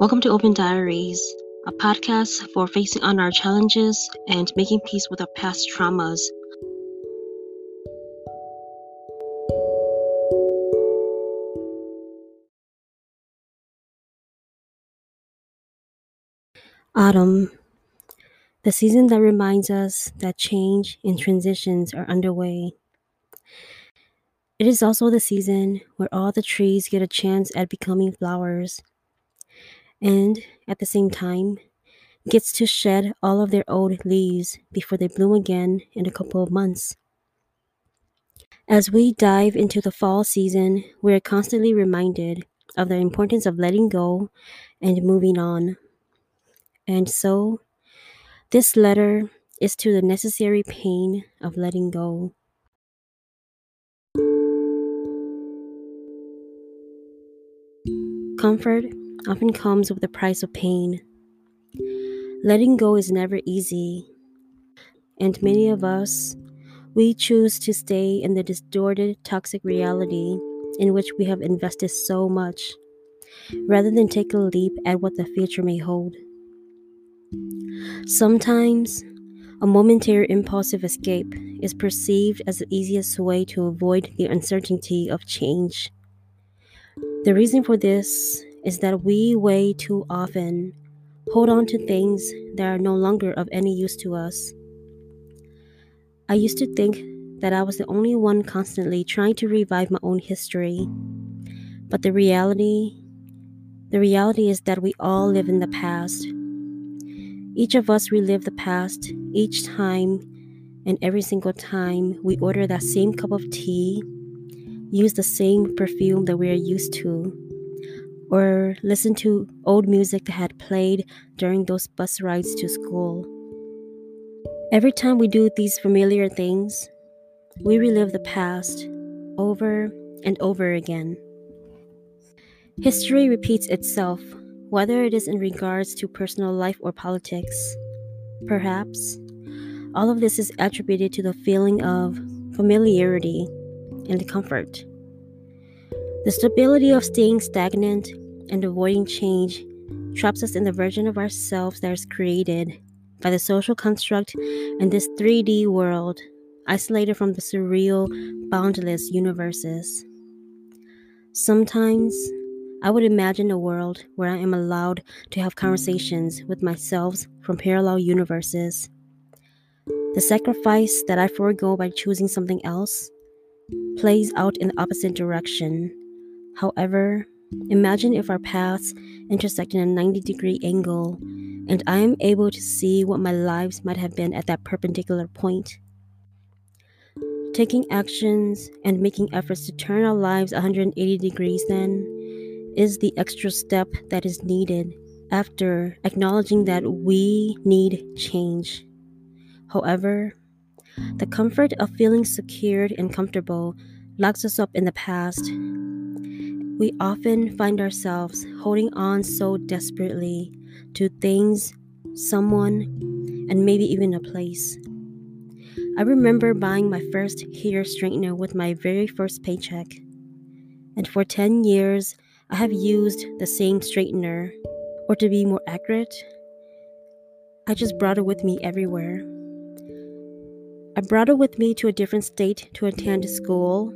Welcome to Open Diaries, a podcast for facing on our challenges and making peace with our past traumas. Autumn, the season that reminds us that change and transitions are underway. It is also the season where all the trees get a chance at becoming flowers and at the same time gets to shed all of their old leaves before they bloom again in a couple of months. As we dive into the fall season, we are constantly reminded of the importance of letting go and moving on. And so, this letter is to the necessary pain of letting go. Comfort often comes with the price of pain. Letting go is never easy, and many of us, we choose to stay in the distorted, toxic reality in which we have invested so much, rather than take a leap at what the future may hold. Sometimes, a momentary impulsive escape is perceived as the easiest way to avoid the uncertainty of change. The reason for this is that we way too often hold on to things that are no longer of any use to us. I used to think that I was the only one constantly trying to revive my own history. But the reality, the reality is that we all live in the past. Each of us relive the past each time and every single time we order that same cup of tea, use the same perfume that we are used to, or listen to old music that had played during those bus rides to school. Every time we do these familiar things, we relive the past over and over again. History repeats itself, whether it is in regards to personal life or politics. Perhaps all of this is attributed to the feeling of familiarity and comfort. The stability of staying stagnant and avoiding change traps us in the version of ourselves that is created by the social construct in this 3D world, isolated from the surreal, boundless universes. Sometimes I would imagine a world where I am allowed to have conversations with myself from parallel universes. The sacrifice that I forego by choosing something else plays out in the opposite direction However, imagine if our paths intersect in a 90 degree angle and I am able to see what my lives might have been at that perpendicular point. Taking actions and making efforts to turn our lives 180 degrees, then, is the extra step that is needed after acknowledging that we need change. However, the comfort of feeling secured and comfortable locks us up in the past we often find ourselves holding on so desperately to things, someone, and maybe even a place. I remember buying my first hair straightener with my very first paycheck. And for 10 years, I have used the same straightener, or to be more accurate, I just brought it with me everywhere. I brought it with me to a different state to attend school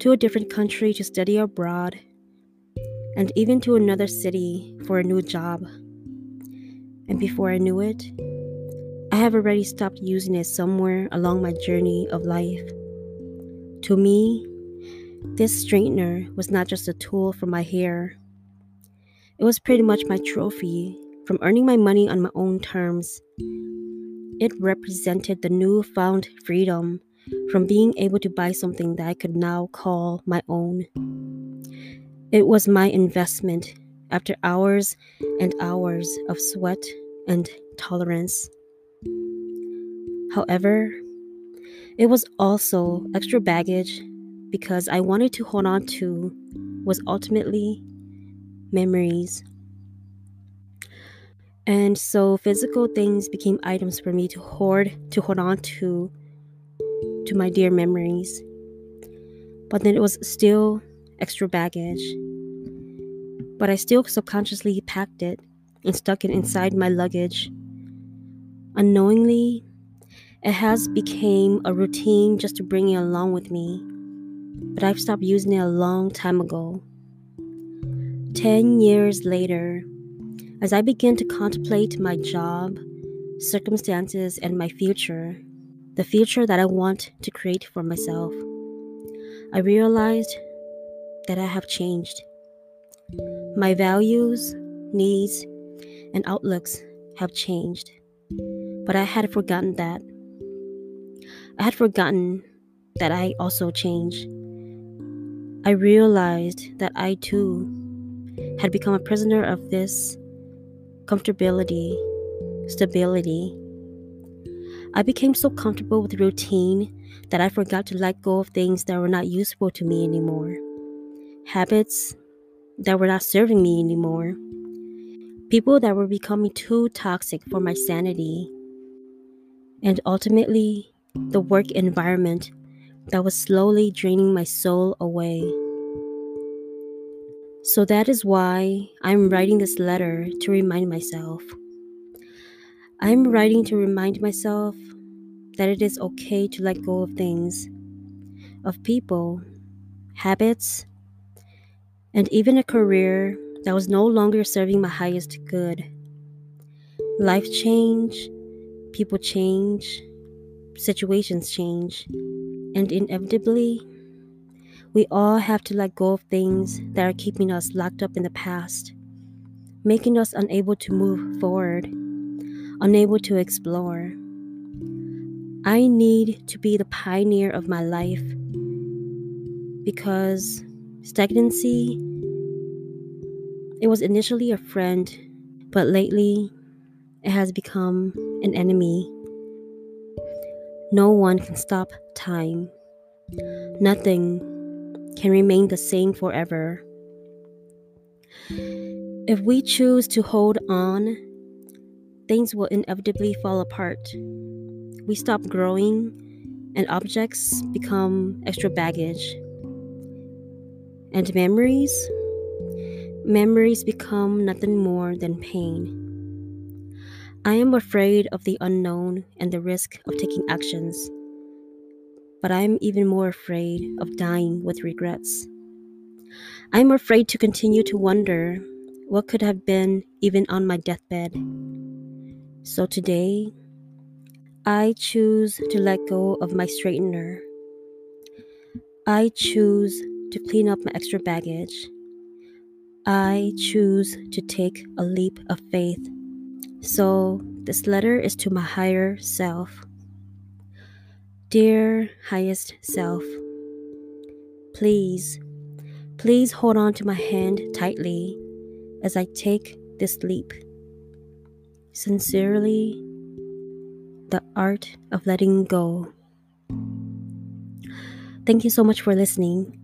to a different country to study abroad, and even to another city for a new job. And before I knew it, I have already stopped using it somewhere along my journey of life. To me, this straightener was not just a tool for my hair, it was pretty much my trophy from earning my money on my own terms. It represented the newfound freedom from being able to buy something that I could now call my own. It was my investment after hours and hours of sweat and tolerance. However, it was also extra baggage because I wanted to hold on to was ultimately memories. And so physical things became items for me to hoard, to hold on to to my dear memories. But then it was still extra baggage. but I still subconsciously packed it and stuck it inside my luggage. Unknowingly, it has become a routine just to bring it along with me, but I've stopped using it a long time ago. Ten years later, as I begin to contemplate my job, circumstances, and my future, the future that I want to create for myself, I realized that I have changed. My values, needs, and outlooks have changed, but I had forgotten that. I had forgotten that I also changed. I realized that I too had become a prisoner of this comfortability, stability. I became so comfortable with routine that I forgot to let go of things that were not useful to me anymore, habits that were not serving me anymore, people that were becoming too toxic for my sanity, and ultimately, the work environment that was slowly draining my soul away. So that is why I'm writing this letter to remind myself. I'm writing to remind myself that it is okay to let go of things, of people, habits, and even a career that was no longer serving my highest good. Life change, people change, situations change, and inevitably, we all have to let go of things that are keeping us locked up in the past, making us unable to move forward, unable to explore. I need to be the pioneer of my life because stagnancy it was initially a friend, but lately it has become an enemy. No one can stop time. Nothing can remain the same forever. If we choose to hold on, things will inevitably fall apart. We stop growing, and objects become extra baggage. And memories? Memories become nothing more than pain. I am afraid of the unknown and the risk of taking actions but I'm even more afraid of dying with regrets. I'm afraid to continue to wonder what could have been even on my deathbed. So today, I choose to let go of my straightener. I choose to clean up my extra baggage. I choose to take a leap of faith. So, this letter is to my higher self. Dear highest self, please, please hold on to my hand tightly as I take this leap. Sincerely, the art of letting go. Thank you so much for listening.